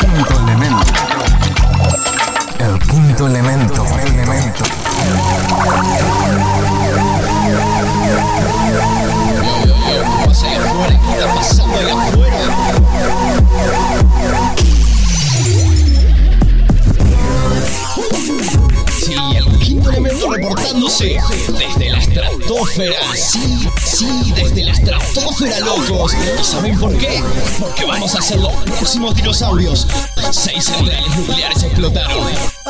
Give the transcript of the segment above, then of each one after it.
quinto elemento. El quinto elemento. elemento. ¿Qué está pasando allá afuera? Sí, el quinto elemento reportándose desde la estratosfera. Sí, sí, desde la estratosfera, locos. ¿Y saben por qué? Porque vamos a ser los próximos dinosaurios. Seis centrales nucleares explotaron.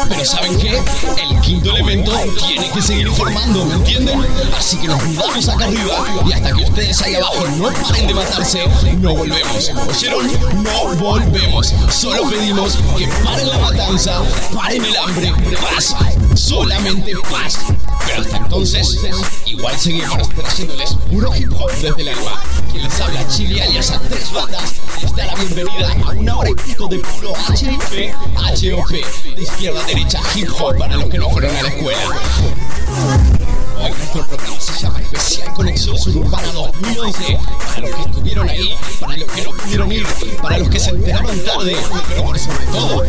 Pero ¿saben qué? El quinto elemento tiene que seguir informando, ¿me entienden? Así que nos mudamos acá arriba y hasta que ustedes ahí abajo no paren de matarse, no volvemos. ¿Oyeron? No volvemos. Solo pedimos que paren la matanza, paren el hambre, paz. Solamente paz. Pero hasta entonces, igual seguimos trayéndoles puro hip hop desde el alma. Quien les habla Chile alias a tres bandas les da la bienvenida a una hora y pico de puro HIP, HOP, de izquierda a derecha hip hop para los que no fueron a la escuela. Especial Conexión Suburbana 2011. Para los que estuvieron ahí, para los que no pudieron ir, para los que se enteraron tarde, pero sobre todo,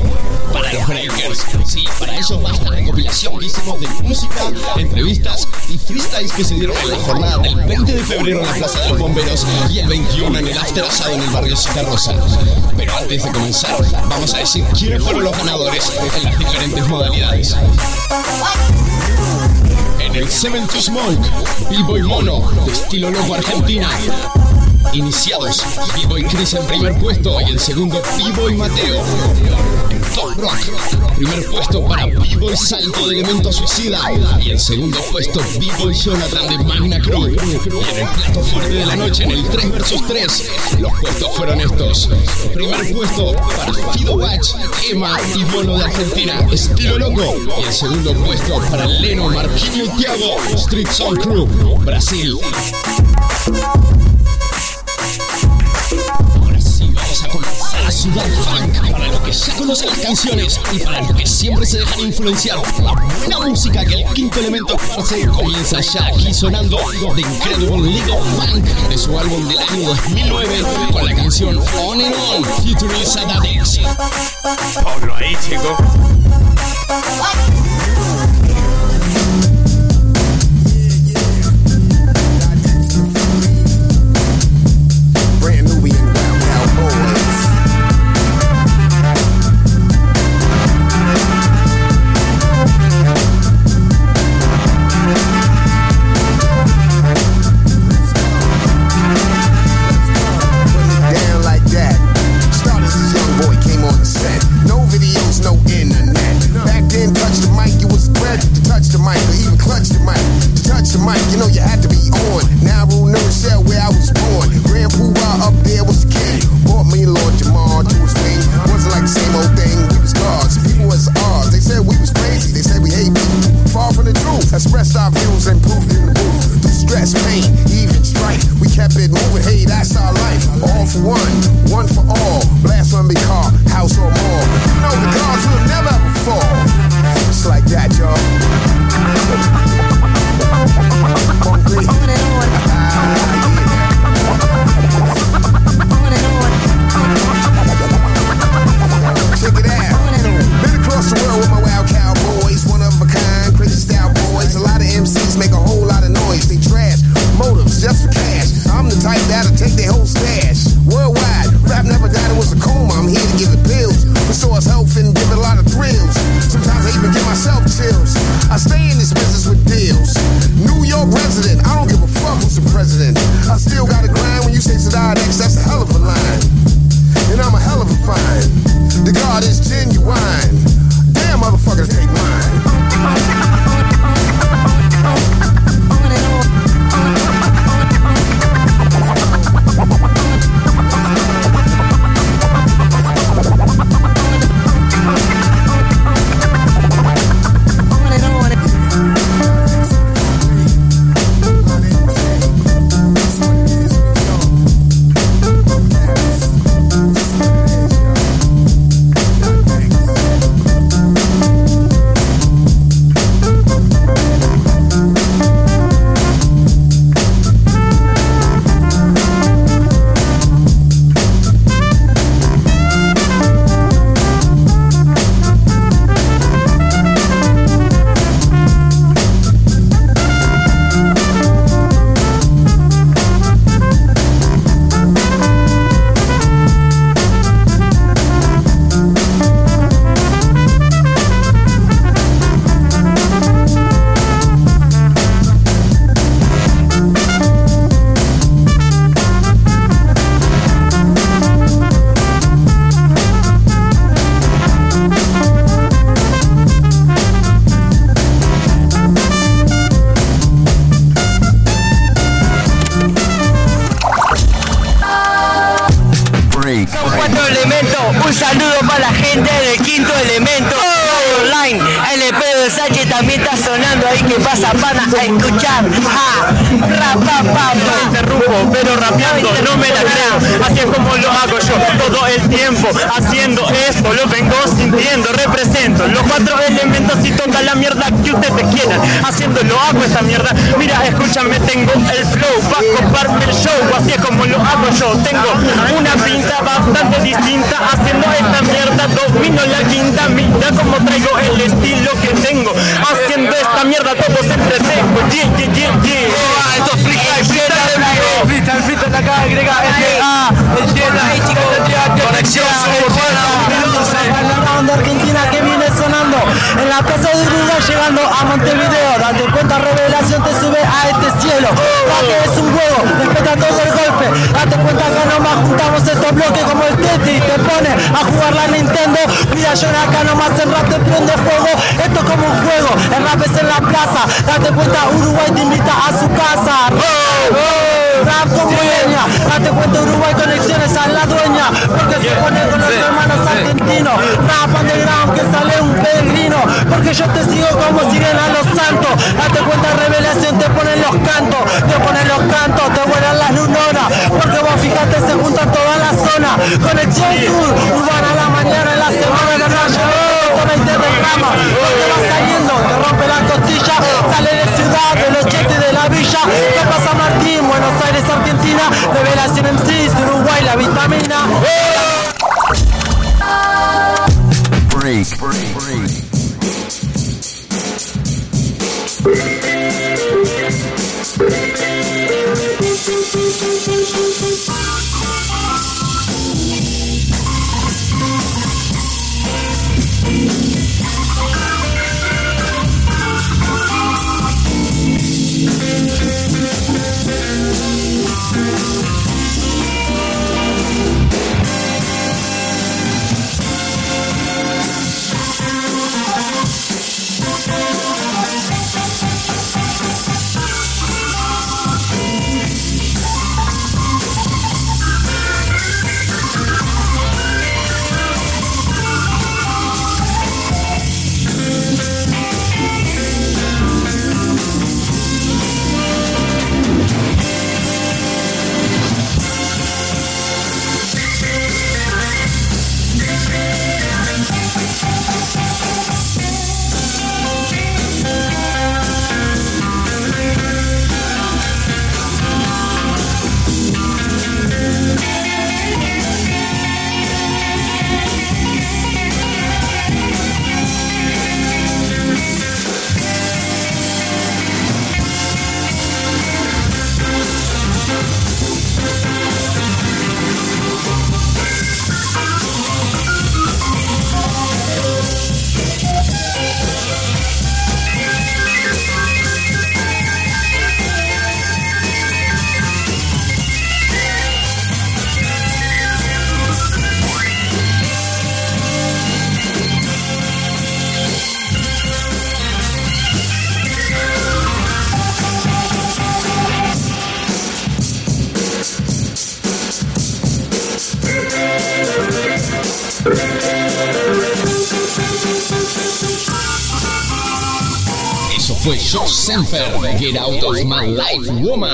para los breakers. Sí, para ellos basta la recopilación que hicimos de música, entrevistas y freestyles que se dieron en la jornada del 20 de febrero en la Plaza de los Bomberos y el 21 en el After Asado en el barrio Citarrosa. Pero antes de comenzar, vamos a decir quiénes fueron los ganadores en las diferentes modalidades. En el Seven Smoke, B-Boy Mono, de estilo loco Argentina. Iniciados, B-Boy Chris en primer puesto y el segundo B-Boy Mateo. En Top Rock, primer puesto para B-Boy Salto de Elemento Suicida y el segundo puesto B-Boy Jonathan de Magna Cruz. Y en el plato fuerte de la noche, en el 3 vs 3, los puestos fueron estos. Primer puesto para Fido Watch, Emma y Mono de Argentina, estilo loco. Y el segundo puesto para Leno, Marquinho y Thiago, Street Soul Crew, Brasil. A sudar funk para los que ya conocen las canciones y para los que siempre se dejan influenciar por la buena música que el quinto elemento hace. Comienza ya aquí sonando The Incredible League of Funk de su álbum del año 2009 con la canción On and On featuring Sadadix. Pablo ahí, chico. Acá, agrega FA, el Jedi, Conexión suburbana La banda argentina que viene sonando en la plaza de Uruguay llegando a Montevideo. Date cuenta, revelación te sube a este cielo. Que es un juego, respeta todo el golpe. Date cuenta que nomás juntamos estos bloques como el Tetris. Te pone a jugar la Nintendo. Mira, yo acá nomás el rap te prende fuego. Esto es como un juego, el rap es en la plaza. Date cuenta, Uruguay te invita a su casa. Rap con dueña, date cuenta Uruguay conexiones a la dueña, porque se pone con los hermanos argentinos, rap underground que sale un peregrino, porque yo te sigo como siguen a los santos, date cuenta revelación te ponen los cantos, te ponen los cantos, te vuelan las lunonas, porque vos fíjate se junta toda la zona, conexión sur, urbana a la mañana en la semana que no llegó, derrama, porque va saliendo, te rompe la costilla, sale de ciudad, de los chetes de la villa, ¿qué pasa Martín? Buenos Aires, Argentina, revelación sí, Uruguay, la vitamina. Break. Eso fue Josh Semper, Get Out of My Life Woman.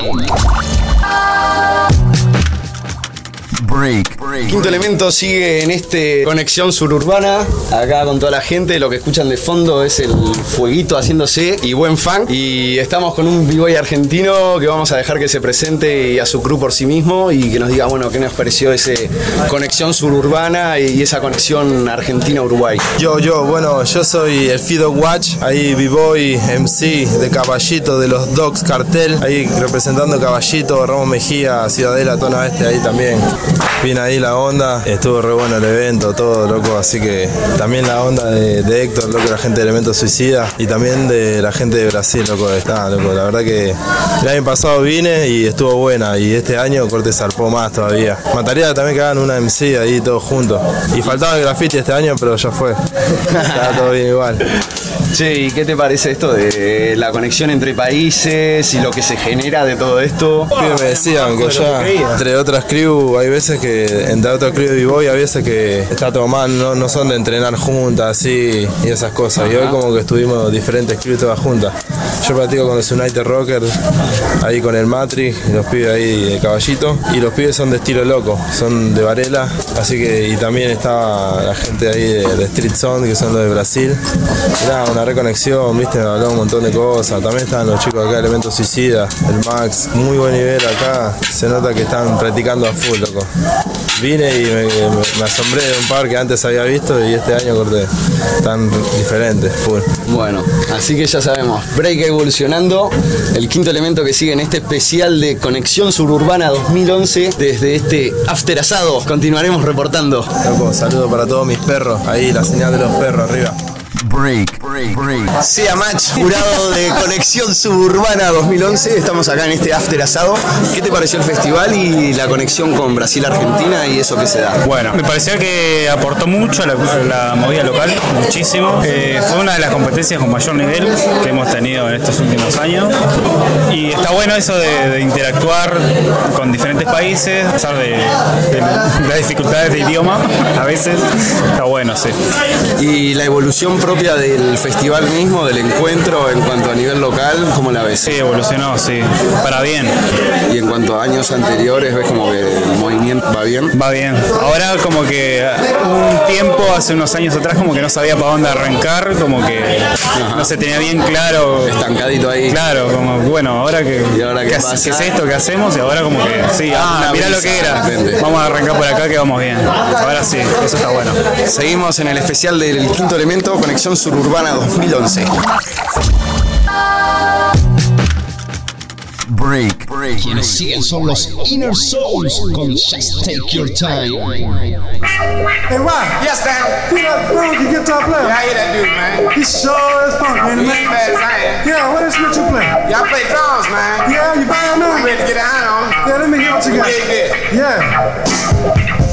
Break. Quinto elemento sigue en este conexión suburbana, acá con toda la gente, lo que escuchan de fondo es el fueguito haciéndose y buen fan. Y estamos con un b-boy argentino que vamos a dejar que se presente y a su crew por sí mismo y que nos diga, bueno, qué nos pareció ese conexión suburbana y esa conexión Argentina-Uruguay. Yo, yo, bueno, yo soy el Fido Watch, ahí B-Boy, MC de Caballito, de los Dogs Cartel, ahí representando Caballito, Ramos Mejía, Ciudadela, Tona Este, ahí también. Bien ahí la onda, estuvo re bueno el evento, todo, loco, así que también la onda de, de Héctor, loco, la gente de Elemento Suicida y también de la gente de Brasil, loco, está, loco, la verdad que el año pasado vine y estuvo buena y este año corte zarpó más todavía. Mataría también que hagan una MC ahí todos juntos. Y faltaba el graffiti este año, pero ya fue. Estaba todo bien igual. Che, ¿y qué te parece esto de la conexión entre países y lo que se genera de todo esto? Pibes me decían que allá, entre otras crew, hay veces que, entre otras crew de b-boy, hay veces que está todo mal, no, no son de entrenar juntas, así, y esas cosas. Y hoy como que estuvimos diferentes crew todas juntas. Yo practico con los United Rockers, ahí con el Matrix, y los pibes ahí de caballito. Y los pibes son de estilo loco, son de Varela, así que, y también estaba la gente ahí de, de Street Zone, que son los de Brasil. Era una reconexión, viste, me habló un montón de cosas. También estaban los chicos acá, Elementos Suicida, el Max, muy buen nivel acá. Se nota que están practicando a full, loco. Vine y me, me- me asombré de un par que antes había visto y este año corté. Tan diferentes, full. Bueno, así que ya sabemos, Break evolucionando, el quinto elemento que sigue en este especial de Conexión Suburbana 2011, desde este after asado, continuaremos reportando. Loco, saludo para todos mis perros. Ahí, la señal de los perros arriba. Break, Sea Match, jurado de Conexión Suburbana 2011. Estamos acá en este after asado. ¿Qué te pareció el festival y la conexión con Brasil-Argentina y eso que se da? Bueno, me pareció que aportó mucho a la, movida local, muchísimo. Eh, fue una de las competencias con mayor nivel que hemos tenido en estos últimos años. Y está bueno eso de, de interactuar con diferentes países, a pesar de, de las dificultades de idioma, a veces. Está bueno, sí. Y la evolución propia del festival mismo, del encuentro en cuanto a nivel local, ¿cómo la ves? Sí, evolucionó, sí. Para bien. Y en cuanto a años anteriores, ¿ves como que el movimiento va bien? Va bien. Ahora como que un tiempo, hace unos años atrás, como que no sabía para dónde arrancar, como que no se tenía bien claro. Estancadito ahí. Claro, como bueno, ahora que ¿Y ahora qué ¿qué, pasa? qué es esto que hacemos? Y ahora como que sí, ah, Una mirá lo que era. Vamos a arrancar por acá que vamos bien. Ahora sí, eso está bueno. Seguimos en el especial del quinto elemento, Conexión Suburbana 2011. Break, break. Quienes siguen son los Inner Souls con Just Take Your Time. Hey, Rock. Yes, Dan. You know, funky guitar player. Yeah, I hear that dude, man. He sure is funk, man. He ain't bad as I am. Yeah, what instrument you play? Y'all play drums, man. Yeah, you buying I'm them? ready to get a hand on. Yeah, let me hear what you got. Dig this. Yeah.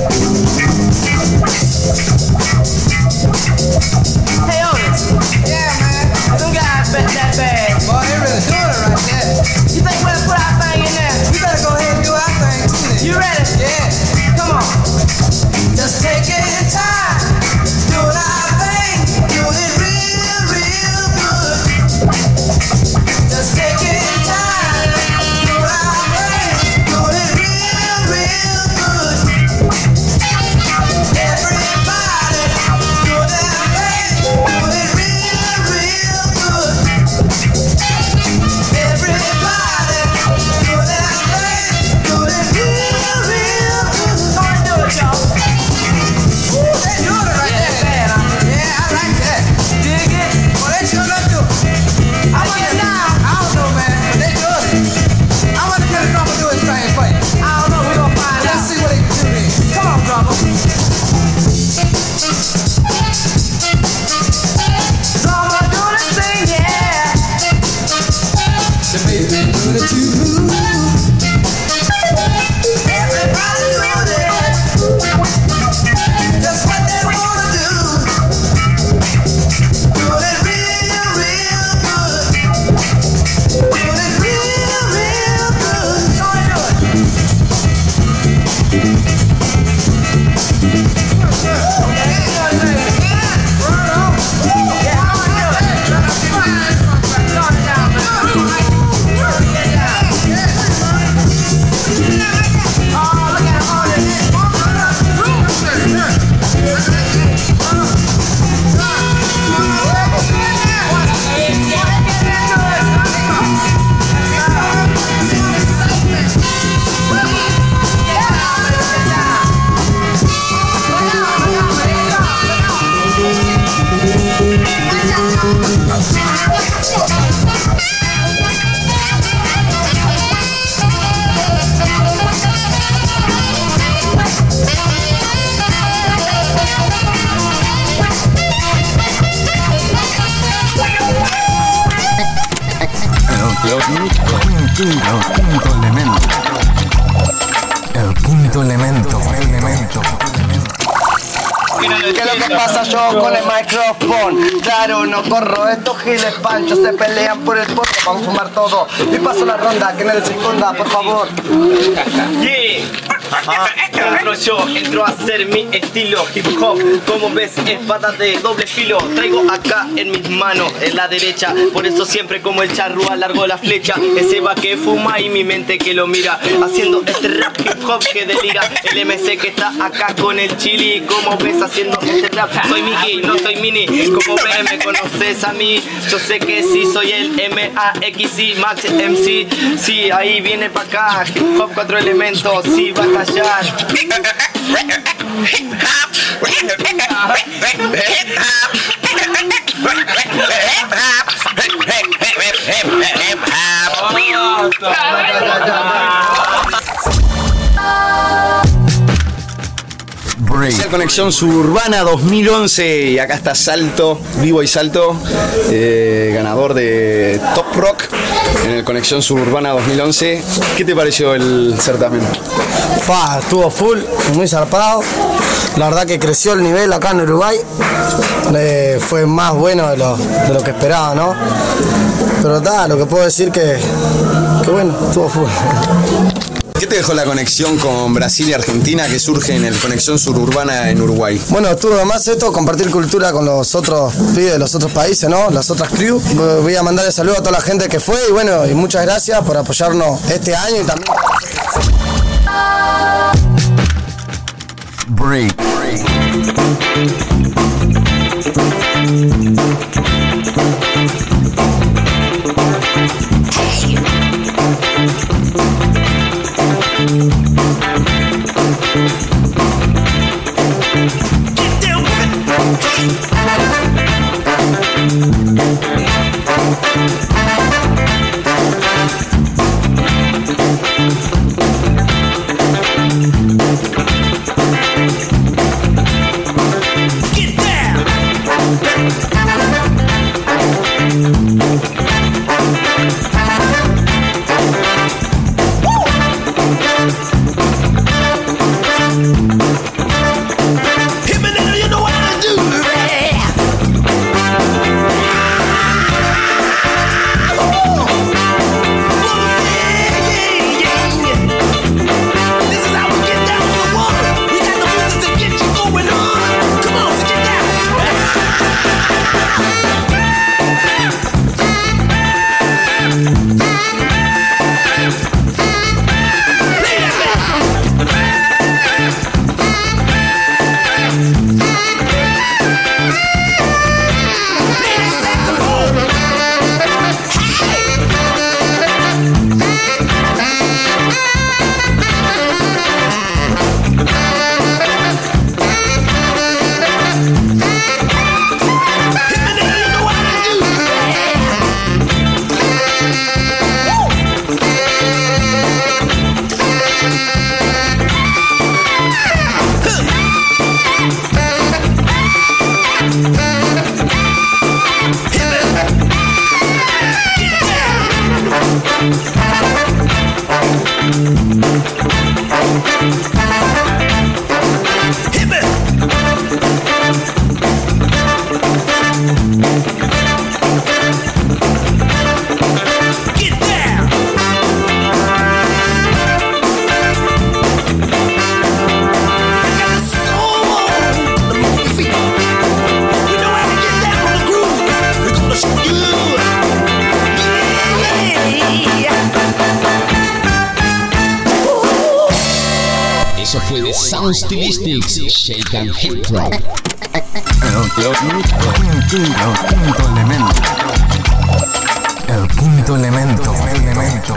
Micrófono? Claro, no corro, estos giles panchos se pelean por el pote, vamos a fumar todo. Y paso la ronda, que nadie se esconda, por favor. Yeah. Entro yo, entro a hacer mi estilo hip hop. Como ves, es pata de doble filo. Traigo acá en mis manos, en la derecha. Por eso siempre como el charro alargo la flecha. Ese va que fuma y mi mente que lo mira. Haciendo este rap hip hop que delira. El MC que está acá con el chili. Como ves, haciendo este rap. Soy Mickey, no soy mini. Como ves, me conoces a mí. Yo sé que sí, soy el M-A-X-I, Max MC. Sí, ahí viene pa' acá. Hip hop, cuatro elementos. Sí. Hacer Conexión Suburbana 2011 y acá está Salto, Vivo y Salto, eh, ganador de Top Rock en el Conexión Suburbana 2011. ¿Qué te pareció el certamen? Fa, estuvo full, muy zarpado. La verdad que creció el nivel acá en Uruguay. Eh, fue más bueno de lo, de lo que esperaba, ¿no? Pero está, lo que puedo decir que, que bueno, estuvo full. ¿Qué te dejó la conexión con Brasil y Argentina que surge en el Conexión Suburbana en Uruguay? Bueno, estuvo además esto, compartir cultura con los otros pibes de los otros países, ¿no? Las otras crew. Voy a mandarle saludos a toda la gente que fue y bueno, y muchas gracias por apoyarnos este año y también. Break. Break. Sound Stylistics, Shake and Hip elemento. El quinto elemento. elemento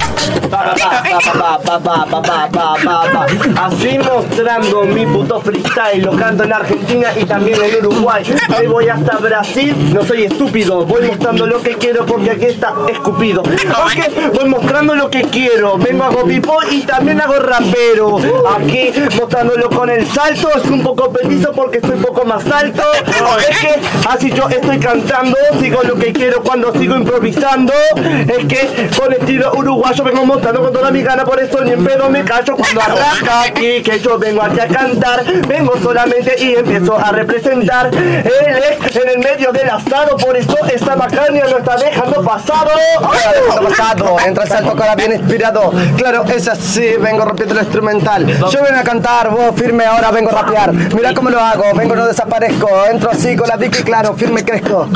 Así mostrando mi puto freestyle. Lo canto en Argentina y también en Uruguay. Me voy hasta Brasil, no soy estúpido. Voy mostrando lo que quiero porque aquí está escupido. Voy mostrando lo que quiero. Vengo, hago pipo y también hago rapero. Aquí mostrándolo con el salto. Es un poco petizo porque estoy un poco más alto. Es que así yo estoy cantando. Sigo lo que quiero cuando sigo improvisando. Es que con estilo uruguayo vengo montando con toda mi gana, por eso ni en pedo me callo cuando arranca aquí, que yo vengo aquí a cantar. Vengo solamente y empiezo a representar. Él es en el medio del asado, por eso esta macaña lo está dejando pasado. Ahora dejando pasado, entra el salto cara bien inspirado. Claro, es así, vengo rompiendo el instrumental. Yo vengo a cantar, vos firme, ahora vengo a rapear. Mira cómo lo hago, vengo no desaparezco. Entro así con la Vicky, claro, firme crezco.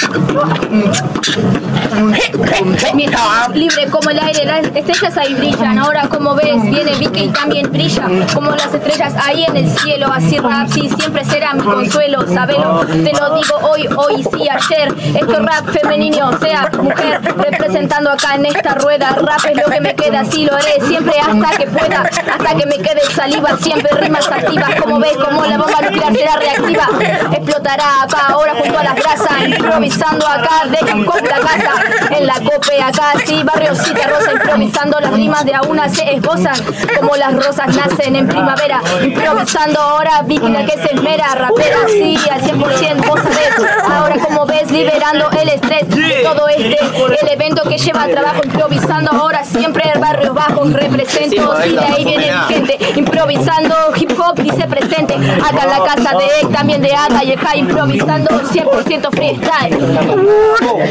Libre como el aire, las estrellas ahí brillan. Ahora como ves, viene Vicky y también brilla. Como las estrellas ahí en el cielo. Así rap, sí, siempre será mi consuelo. Sabelo, te lo digo hoy, hoy sí, ayer. Esto es rap femenino, sea mujer, representando acá en esta rueda. Rap es lo que me queda, así lo haré siempre hasta que pueda. Hasta que me quede saliva, siempre rimas activas. Como ves, como la bomba nuclear será reactiva. Explotará acá ahora junto a las grasas. Improvisando acá de la casa. En la acá, sí, barrio Cita Rosa. Improvisando las rimas de a una se esbozan. Como las rosas nacen en primavera. Improvisando ahora, la que se esmera. Rapera, sí, al 100% vos sabés. Ahora como ves, liberando el estrés de todo este. El evento que lleva trabajo improvisando. Ahora siempre el barrio bajo represento. Y de ahí viene mi gente. Improvisando hip hop dice presente. Acá en la casa de Ek, también de Ata y Eja. Improvisando 100% freestyle.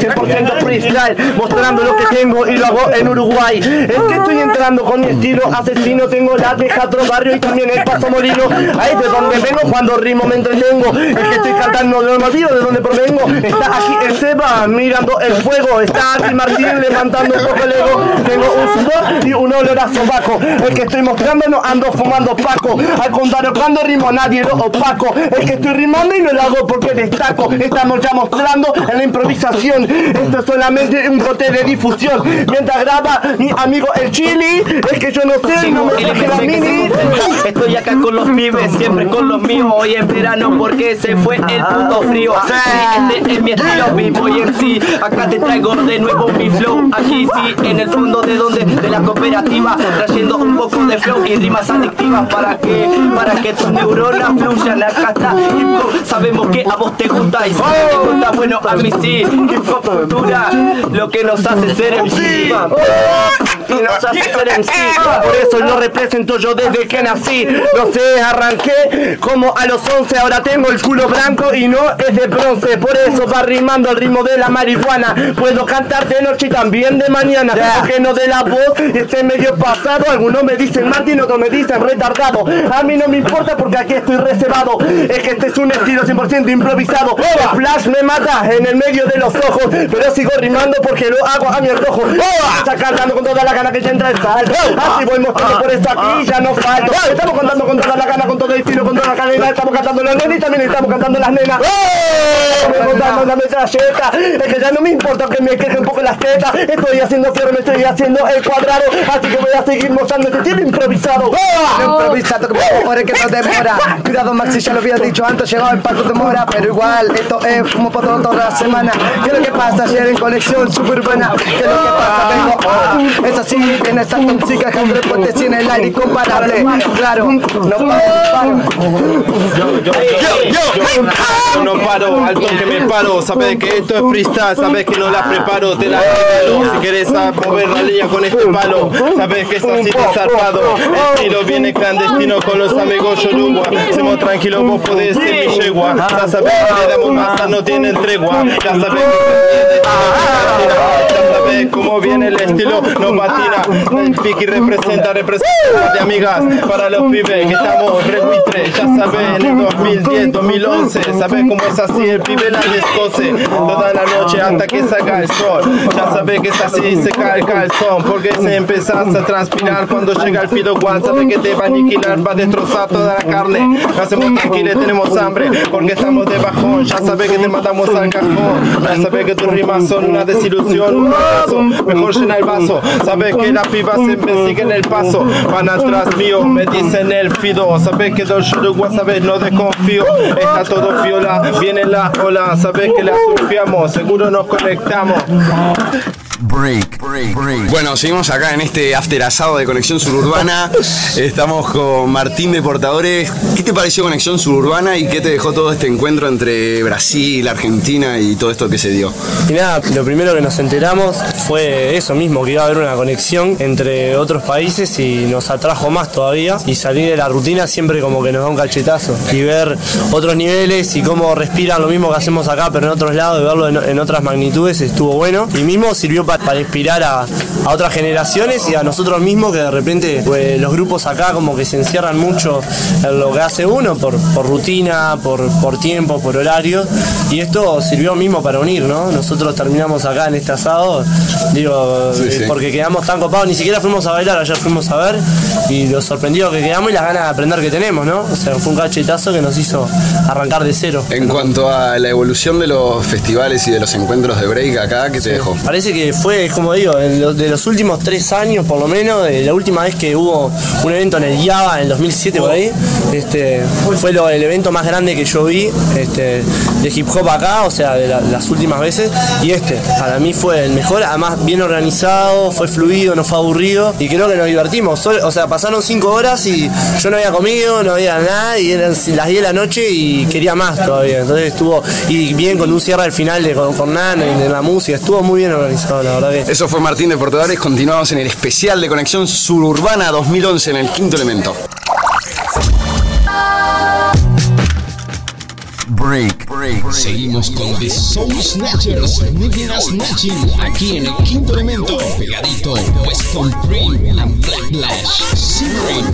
100% freestyle, mostrando lo que tengo y lo hago en Uruguay. Es que estoy entrando con mi estilo asesino, tengo la de Jatro Barrio y también el Paso Molino. Ahí es de donde vengo, cuando rimo me entretengo. Es que estoy cantando, no me olvido de donde provengo. Está aquí el Seba mirando el fuego. Está aquí Martín levantando un poco el ego. Tengo un sudor y un olor a sobaco. El que estoy mostrando no ando fumando paco. Al contrario, cuando rimo nadie lo opaco. El que estoy rimando y no lo hago porque destaco. Estamos ya mostrando en la improvisación. Esto es solamente un bote de difusión. Mientras graba mi amigo el Chili, es que yo no sé y no me traje la mini. Estoy acá con los pibes, siempre con los míos. Hoy en verano porque se fue el punto frío. Sí, este es mi estilo vivo y en sí. Acá te traigo de nuevo mi flow. Aquí sí, en el fondo de donde, de la cooperativa. Trayendo un poco de flow y rimas adictivas para que, para que tus neuronas fluyan. Acá está hip hop, sabemos que a vos te gusta y si no te gusta, bueno, a mí sí. Hip hop cultura, lo que nos hace ser MC. Y nos hace ser MC. Por eso lo represento yo desde que nací. No sé, arranqué como a los 11. Ahora tengo el culo blanco y no es de bronce. Por eso va rimando el ritmo de la marihuana. Puedo cantar de noche y también de mañana. Aunque no de la voz esté medio pasado. Algunos me dicen Martín, otros me dicen retardado. A mí no me importa porque aquí estoy reservado. Es que este es un estilo 100% improvisado. El flash me mata en el medio de los ojos. Pero sigo rimando porque lo hago a mi antojo. Está cantando con toda la gana que ya entra el salto. Así voy mostrando por esto aquí, ya no falto. Estamos cantando con toda la gana, con todo el estilo, con toda la cadena. Estamos cantando los nenes y también estamos cantando las nenas. Estamos cantando la metralleta. Es que ya no me importa que me queje un poco las tetas. Estoy haciendo flores, me estoy haciendo el cuadrado. Así que voy a seguir mostrando este estilo improvisado. Improvisado como por el que no demora. Cuidado Maxi, ya lo había dicho antes, llegaba el pato de mora, pero igual esto es como por toda la semana. ¿Qué es lo que pasa ayer en conexión super buena? ¿Qué es lo que pasa? Vengo, oh, es así, en esta música que hombre puente tiene el aire incomparable. Claro, no paro. Yo no paro, al toque me paro. Sabes que esto es freestyle, sabes que no la preparo, te la regalo. Si quieres mover la línea con este palo, sabes que es así zarpado. El estilo viene clandestino con los amigos Yoruba. Hacemos tranquilo, vos podés ser mi yegua. Ya sabes que le damos masa, no tienen tregua. Ya sabes que sabes cómo viene el estilo, no patina. Piki representa, representa de amigas para los pibes que estamos re. Ya sabes, en el 2010, 2011, sabes cómo es así, el pibe la descoce toda la noche hasta que salga el sol. Ya sabes que es así, se cae el calzón, porque se empezás a transpirar cuando llega el fido one. Sabes que te va a aniquilar, va a destrozar toda la carne. No hacemos tranquilos, tenemos hambre, porque estamos de bajón. Ya sabes que te matamos al cajón. Ya sabes que tus rimas son una desilusión, Mejor llena el vaso. Sabes que las pibas se me siguen el paso. Van atrás mío, me dicen el fido. Sabes que dos Uruguay, sabes, no desconfío. Está todo viola, viene la ola. Sabes que la surfeamos, seguro nos conectamos. Break, break, break. Bueno, seguimos acá en este after asado de Conexión Suburbana. Estamos con Martín de Portadores. ¿Qué te pareció Conexión Suburbana y qué te dejó todo este encuentro entre Brasil, Argentina y todo esto que se dio? Y nada, lo primero que nos enteramos fue eso mismo, que iba a haber una conexión entre otros países y nos atrajo más todavía. Y salir de la rutina siempre como que nos da un cachetazo. Y ver otros niveles y cómo respiran lo mismo que hacemos acá, pero en otros lados, y verlo en, en otras magnitudes estuvo bueno. Y mismo sirvió pa- para inspirar a, a otras generaciones y a nosotros mismos que de repente pues, los grupos acá como que se encierran mucho en lo que hace uno por, por rutina, por, por tiempo, por horario. Y esto sirvió mismo para unir, ¿no? Nosotros terminamos acá en este asado, digo, Sí, eh, sí. porque quedamos tan copados, ni siquiera fuimos a bailar, ayer fuimos a ver y lo sorprendido que quedamos y las ganas de aprender que tenemos, ¿no? O sea, fue un cachetazo que nos hizo arrancar de cero. En cuanto a la evolución de los festivales y de los encuentros de break acá, ¿qué te dejó? Parece que fue, como digo, de los últimos tres años por lo menos, de la última vez que hubo un evento en el Java en el 2007 por ahí, este, fue el evento más grande que yo vi este, de hip hop acá, o sea, de la- las últimas veces, y este, para mí fue el mejor, además bien organizado, fue fluido, no fue aburrido, y creo que nos divertimos, o sea, pasaron cinco horas y yo no había comido, no había nada, y eran las 10 de la noche y quería más todavía, entonces estuvo, y bien con un cierre al final de, con, con Nano y de la música, estuvo muy bien organizado, la verdad que... Eso fue Martín de Portadores. Continuamos en el especial de Conexión Suburbana 2011 en el quinto elemento. Break, break. Seguimos con The Soul Snatchers, Nicki Snatching, aquí en el quinto elemento, pegadito, Weston Cream and Black Flash, Simmering.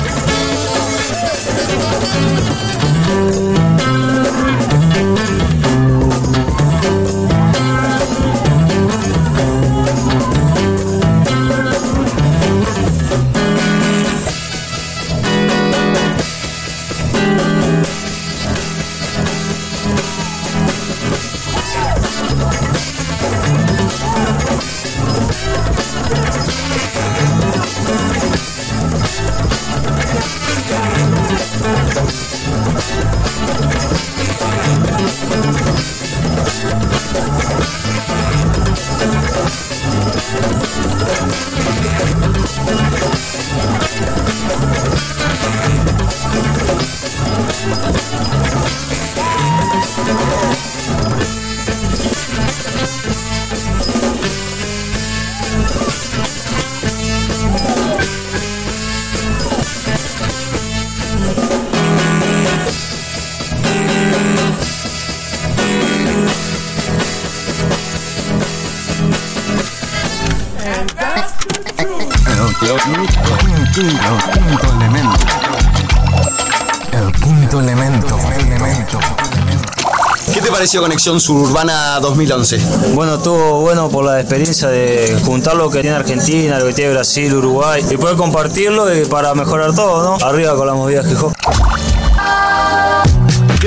El te pareció Conexión Suburbana 2011? Bueno, estuvo bueno por la experiencia de juntar lo que tiene Argentina, lo que tiene Brasil, Uruguay y poder compartirlo y para mejorar todo, ¿no? Arriba con las movidas ¿Qué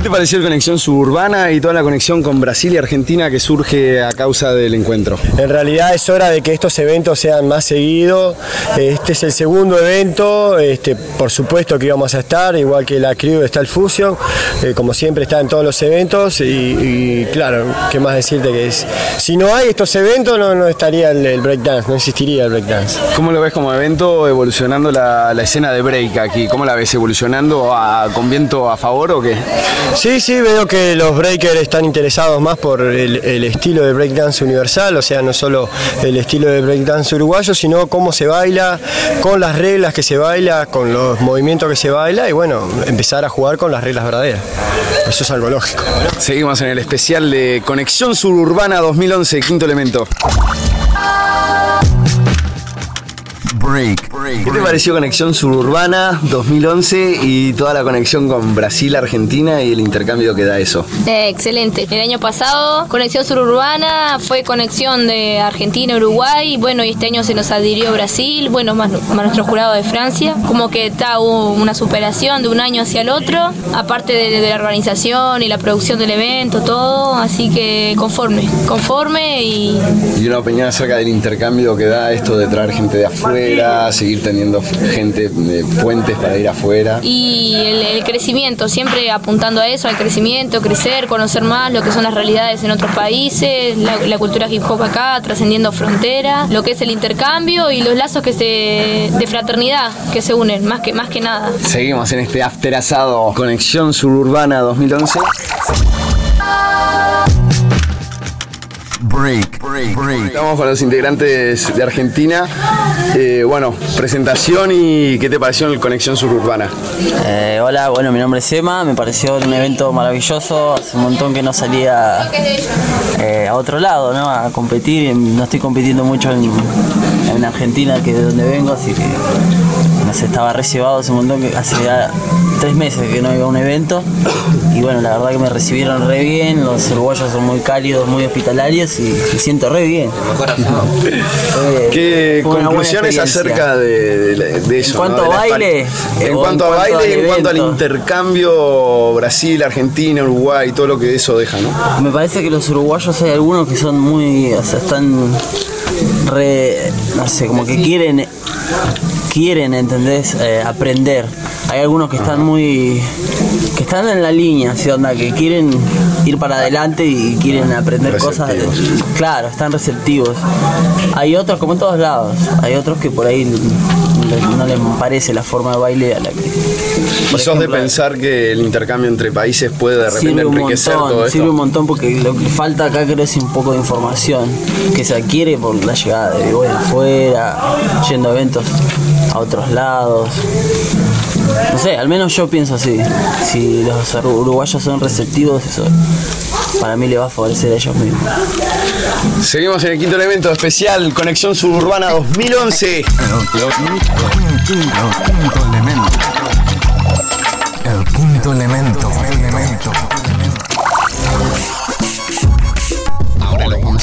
te pareció el Conexión Suburbana y toda la conexión con Brasil y Argentina que surge a causa del encuentro? En realidad es hora de que estos eventos sean más seguidos. Este es el segundo evento, este, por supuesto que íbamos a estar, igual que la Crew está el Fusion, eh, como siempre está en todos los eventos y, y claro, ¿qué más decirte que es? Si no hay estos eventos no, no estaría el, el breakdance, no existiría el breakdance. ¿Cómo lo ves como evento evolucionando la, la escena de break aquí? ¿Cómo la ves evolucionando a- con viento a favor o qué? Sí, sí, veo que los breakers están interesados más por el, el estilo de breakdance universal, o sea, no solo el estilo de breakdance uruguayo, sino cómo se baila, con las reglas que se baila, con los movimientos que se baila y bueno, empezar a jugar con las reglas verdaderas. Eso es algo lógico. Seguimos en el especial de Conexión Suburbana 2011, quinto elemento. Break. ¿Qué te pareció Conexión Suburbana 2011 y toda la conexión con Brasil, Argentina y el intercambio que da eso? Eh, excelente. El año pasado, conexión suburbana, fue conexión de Argentina, Uruguay, bueno, y este año se nos adhirió Brasil, bueno, más, más nuestro jurado de Francia. Como que está hubo una superación de un año hacia el otro, aparte de, de la organización y la producción del evento, todo, así que conforme, conforme y Y una opinión acerca del intercambio que da esto de traer gente de afuera, seguir teniendo gente de puentes para ir afuera. y el, el crecimiento, siempre apuntando a eso, al crecimiento, crecer, conocer más lo que son las realidades en otros países, la, la cultura hip hop acá, trascendiendo fronteras, lo que es el intercambio y los lazos que se, de fraternidad que se unen, más que, más que nada. Seguimos en este after asado Conexión Suburbana 2011. Break. Break. Estamos con los integrantes de Argentina. Eh, bueno, presentación y ¿qué te pareció el Conexión Suburbana? Eh, hola, bueno, mi nombre es Emma, me pareció un evento maravilloso, hace un montón que no salía eh, a otro lado, ¿no? A competir, no estoy compitiendo mucho en, en Argentina, que es de donde vengo, así que no sé, estaba reservado hace un montón, que hace ya tres meses que no iba a un evento. Y bueno, la verdad que me recibieron re bien, los uruguayos son muy cálidos, muy hospitalarios y me siento re bien. Eh, ¿Qué conclusiones acerca de, de- de eso? En cuanto a baile, En cuanto en cuanto baile al en cuanto al evento. intercambio Brasil, Argentina, Uruguay, todo lo que eso deja, ¿no? Me parece que los uruguayos hay algunos que son muy, o sea, están re, no sé, como que quieren, quieren, ¿entendés? Eh, aprender. Hay algunos que están muy, que están en la línea, ¿sí onda? Que quieren ir para adelante y quieren aprender cosas. de- claro, están receptivos. Hay otros, como en todos lados, hay otros que por ahí no les parece la forma de baile a la que... Y sos de pensar que el intercambio entre países puede de repente enriquecer todo montón, esto. sirve un montón porque lo que falta acá creo es un poco de información que se adquiere por la llegada de bueno, afuera, yendo a eventos a otros lados. No sé, al menos yo pienso así. Si los uru- uruguayos son receptivos, eso para mí le va a favorecer a ellos mismos. Seguimos en el quinto elemento especial, Conexión Suburbana 2011. El quinto elemento. El quinto elemento. elemento. Ahora lo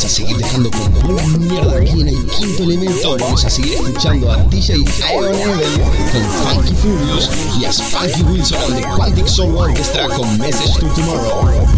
vamos a seguir dejando con buena mierda aquí en el quinto elemento. Vamos a seguir escuchando a DJ Iron Evil con Funky Furious y a Spanky Wilson and the Quantic Soul Orchestra con Message to Tomorrow.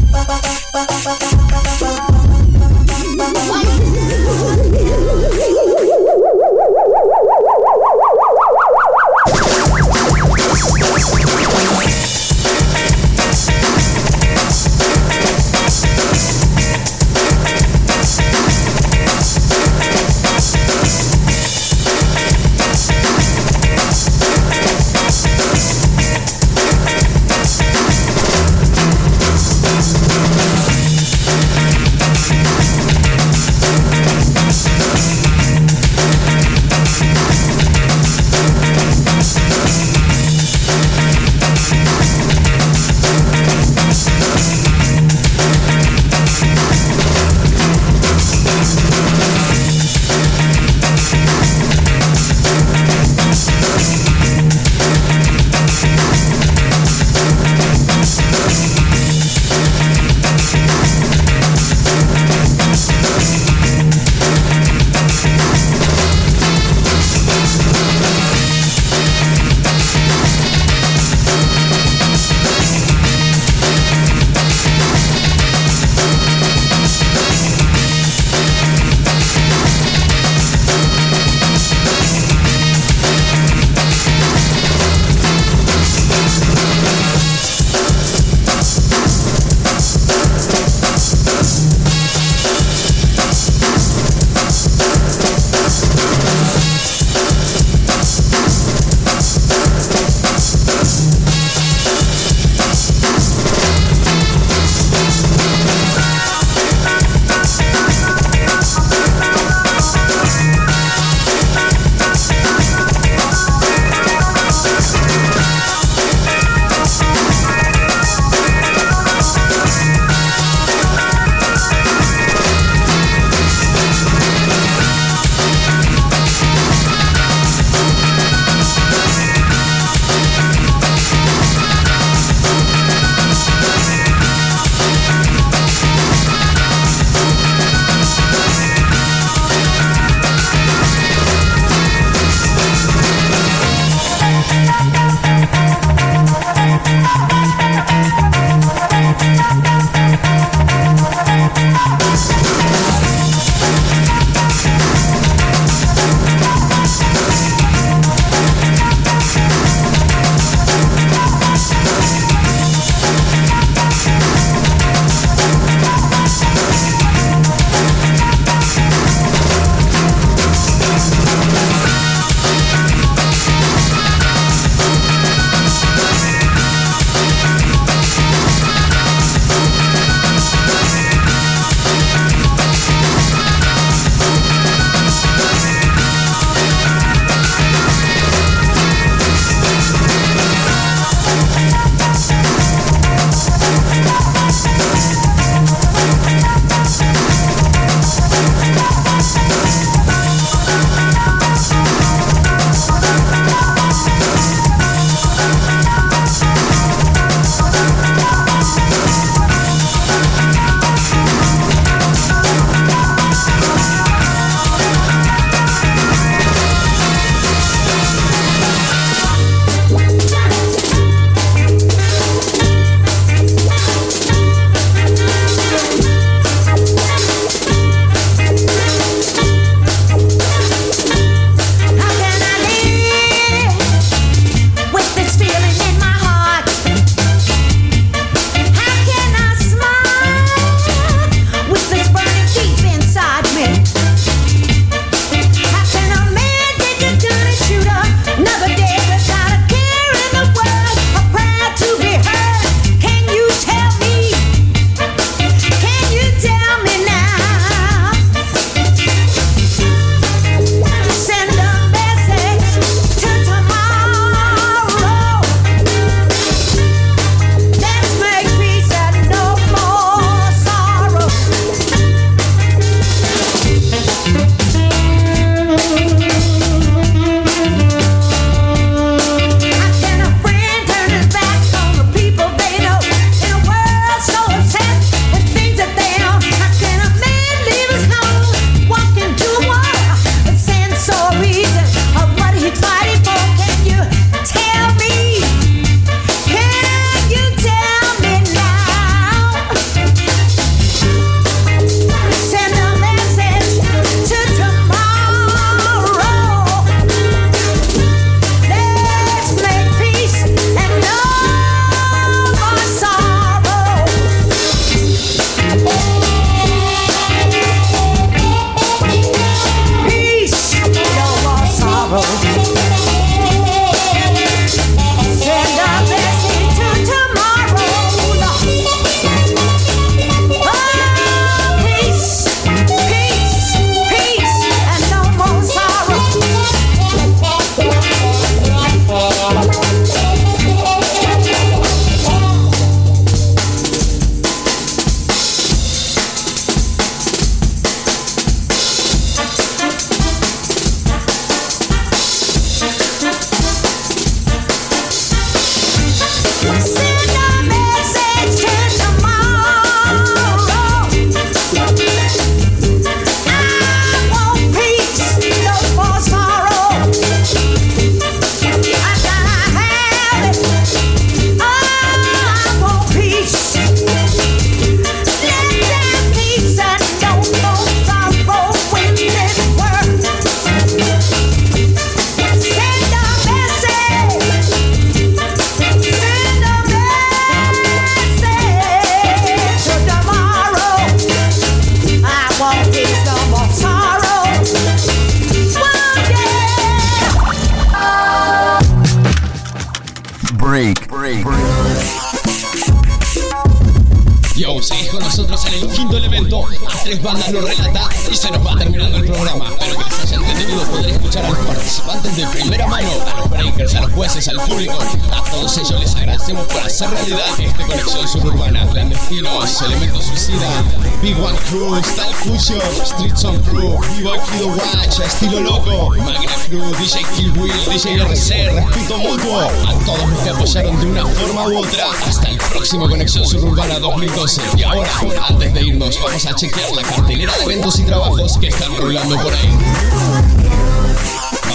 Estilo Loco, Magna Crew, DJ Kill Will, DJ RC, Respeto Mutuo. A todos los que apoyaron de una forma u otra. Hasta el próximo Conexión Suburbana 2012. Y ahora, antes de irnos, vamos a chequear la cartelera de eventos y trabajos que están rolando por ahí.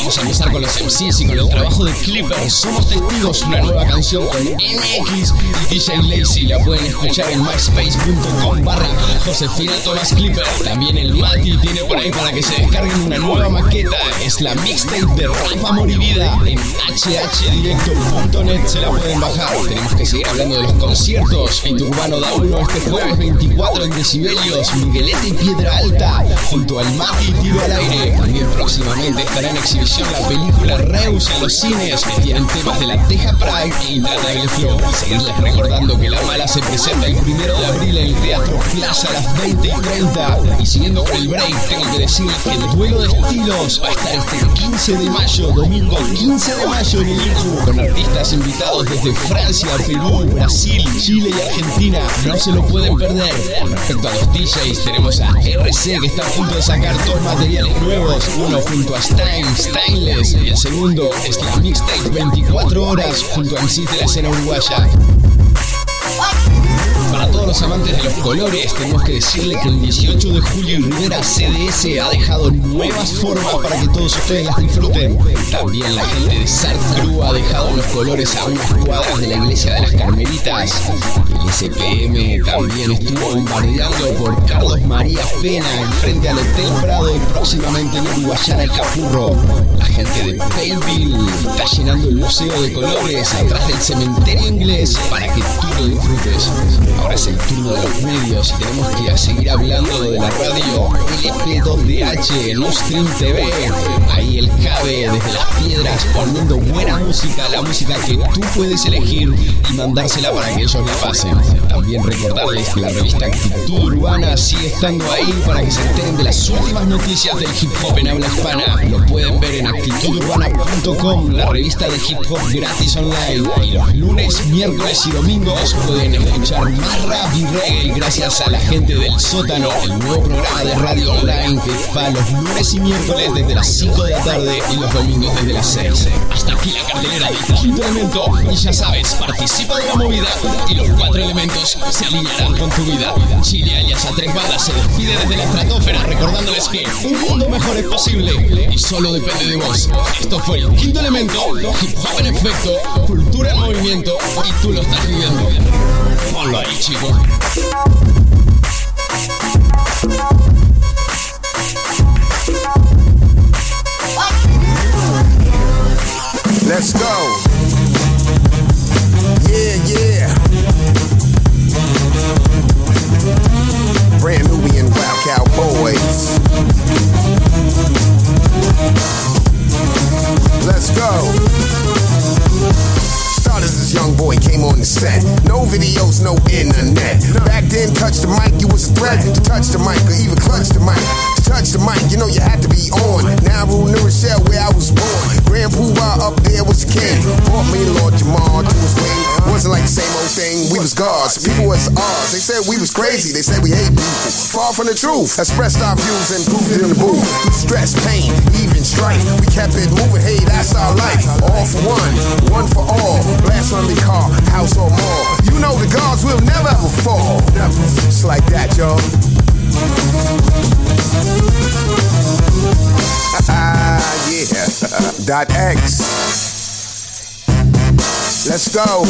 Vamos a empezar con los MCs y con el trabajo de Clipper. Somos testigos, una nueva canción con MX y DJ Lazy. La pueden escuchar en myspace.com barra Josefina Tomás Clipper. También el Mati tiene por ahí para que se descarguen una nueva maqueta. Es la mixtape de y Vida. En hhdirecto.net se la pueden bajar. Tenemos que seguir hablando de los conciertos. Fit Urbano da uno este jueves 24 en Decibelios. Miguelete y Piedra Alta. Junto al Mati Tiro al Aire. También próximamente estará en exhibición la película Reus en los cines tienen temas de la Teja Pride e Intratable Flow. Seguirles recordando que La Mala se presenta el primero de abril en el Teatro Plaza a las 20 y 30. Y siguiendo con el break, tengo que decirles que el duelo de estilos va a estar este 15 de mayo, domingo 15 de mayo en el INJU, con artistas invitados desde Francia, Perú, Brasil, Chile y Argentina. No se lo pueden perder. Respecto a los DJs, tenemos a RC que está a punto de sacar dos materiales nuevos, uno junto a Stein, Stainless, y el segundo es la mixtape 24 horas junto a MCs de la escena uruguaya. Para todos los amantes de los colores, tenemos que decirle que el 18 de julio Rivera CDS ha dejado nuevas formas para que todos ustedes las disfruten. También la gente de Sark Crew ha dejado los colores a unas cuadras de la iglesia de las Carmelitas. El SPM también estuvo bombardeando por Carlos María Pena enfrente al Hotel Prado y próximamente en Uruguayana el Capurro. La gente de Paleville está llenando el museo de colores atrás del cementerio inglés para que tú lo disfrutes. Ahora es el turno de los medios y tenemos que seguir hablando de la radio LP2DH en Ustream TV. Ahí el cabe desde las piedras poniendo buena música, la música que tú puedes elegir y mandársela para que ellos la pasen. También recordarles que la revista Actitud Urbana sigue estando ahí para que se enteren de las últimas noticias del hip hop en habla hispana. Lo pueden ver en actitudurbana.com, la revista de hip hop gratis online. Y los lunes, miércoles y domingos pueden escuchar más rap y reggae gracias a la gente del sótano, el nuevo programa de radio online que va los lunes y miércoles desde las 5 de la tarde y los domingos desde las 6. Hasta aquí la cartelera del quinto elemento y ya sabes, participa de la movida y los cuatro elementos se alinearán con tu vida. Chile alias a tres balas se despide desde la estratosfera recordándoles que un mundo mejor es posible y solo depende de vos. Esto fue el quinto elemento, hip hop en efecto, cultura en movimiento y tú lo estás viviendo. Ponlo ahí, chico. Let's go. Yeah, yeah. Brand Nubian Rap Cowboys. Let's go. As this young boy came on the set. No videos, no internet. Back then, touch the mic, you was a threat to touch the mic or even clutch the mic. To touch the mic, you know you had to be on. Now I rule New Rochelle where I was born. Grand Poobah up there was king. People ours. They said we was crazy. They said we hate people. Far from the truth. Expressed our views and proved it in the booth. Stress, pain, even strife. We kept it moving. Hey, that's our life. All for one, one for all. Blasphemy car, house or mall. You know the gods will never ever fall. Never. It's like that, y'all. Ah, yeah. Dot X. Let's go.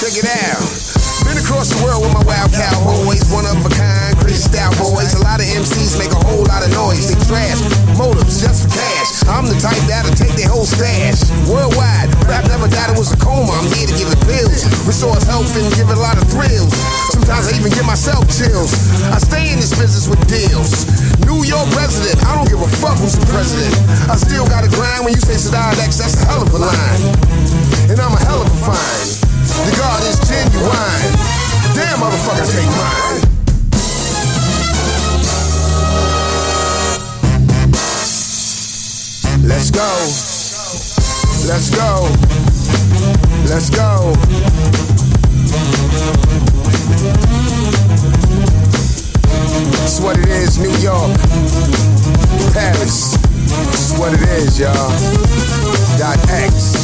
Check it out. Been across the world with my wild cowboys, one of a kind, crazy style boys. A lot of MCs make a whole lot of noise. They trash motives just for cash. I'm the type that'll take their whole stash. Worldwide, rap never died, it was a coma. I'm here to give it pills, restore health and give it a lot of thrills. Sometimes I even give myself chills. I stay in this business with deals. New York resident, I don't give a fuck who's the president. I still gotta grind when you say Sadat X, that's a hell of a line. and I'm a hell of a fine. The God is genuine. Damn, motherfucker, take mine. Let's go. Let's go. Let's go. It's what it is, New York, Paris. It's what it is, y'all. Dot X.